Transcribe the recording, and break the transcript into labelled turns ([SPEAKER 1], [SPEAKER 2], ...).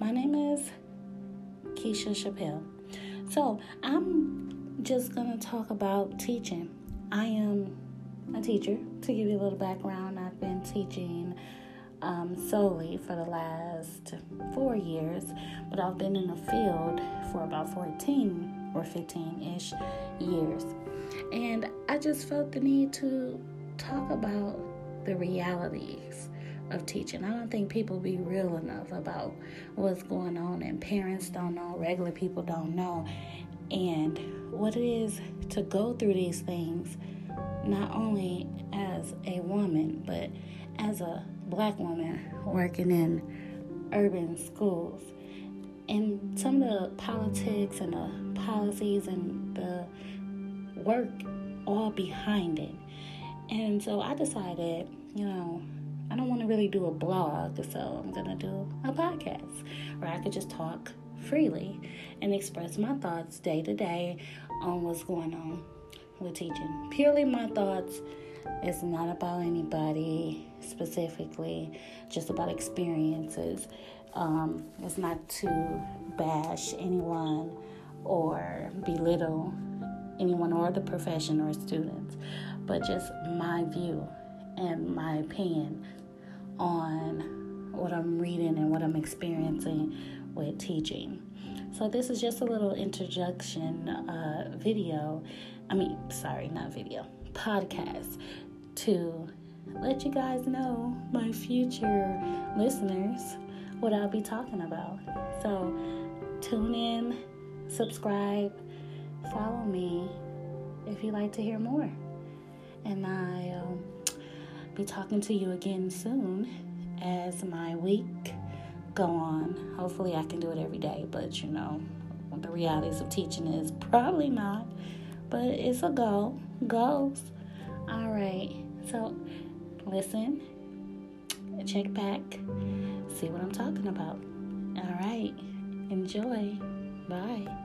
[SPEAKER 1] My name is Keisha Chappelle. So, I'm just going to talk about teaching. I am a teacher. To give you a little background, I've been teaching um, solely for the last four years, but I've been in the field for about 14 or 15 ish years. And I just felt the need to talk about the realities of teaching. I don't think people be real enough about what's going on, and parents don't know, regular people don't know, and what it is to go through these things, not only as a woman, but as a black woman working in urban schools. And some of the politics and the policies and the work all behind it. And so I decided, you know, I don't want to really do a blog, so I'm going to do a podcast where I could just talk freely and express my thoughts day to day on what's going on with teaching. Purely my thoughts. It's not about anybody specifically, just about experiences. Um, it's not to bash anyone or belittle anyone or the profession or students, but just my view and my opinion on what I'm reading and what I'm experiencing with teaching. So, this is just a little introduction uh, video. I mean, sorry, not video, podcast to let you guys know, my future listeners, what I'll be talking about. So, tune in, subscribe, follow me if you'd like to hear more. And I'll be talking to you again soon as my week go on. Hopefully, I can do it every day, but you know, the realities of teaching is probably not, but it's a goal. Goals. All right. So, listen, check back, see what I'm talking about. All right. Enjoy. Bye.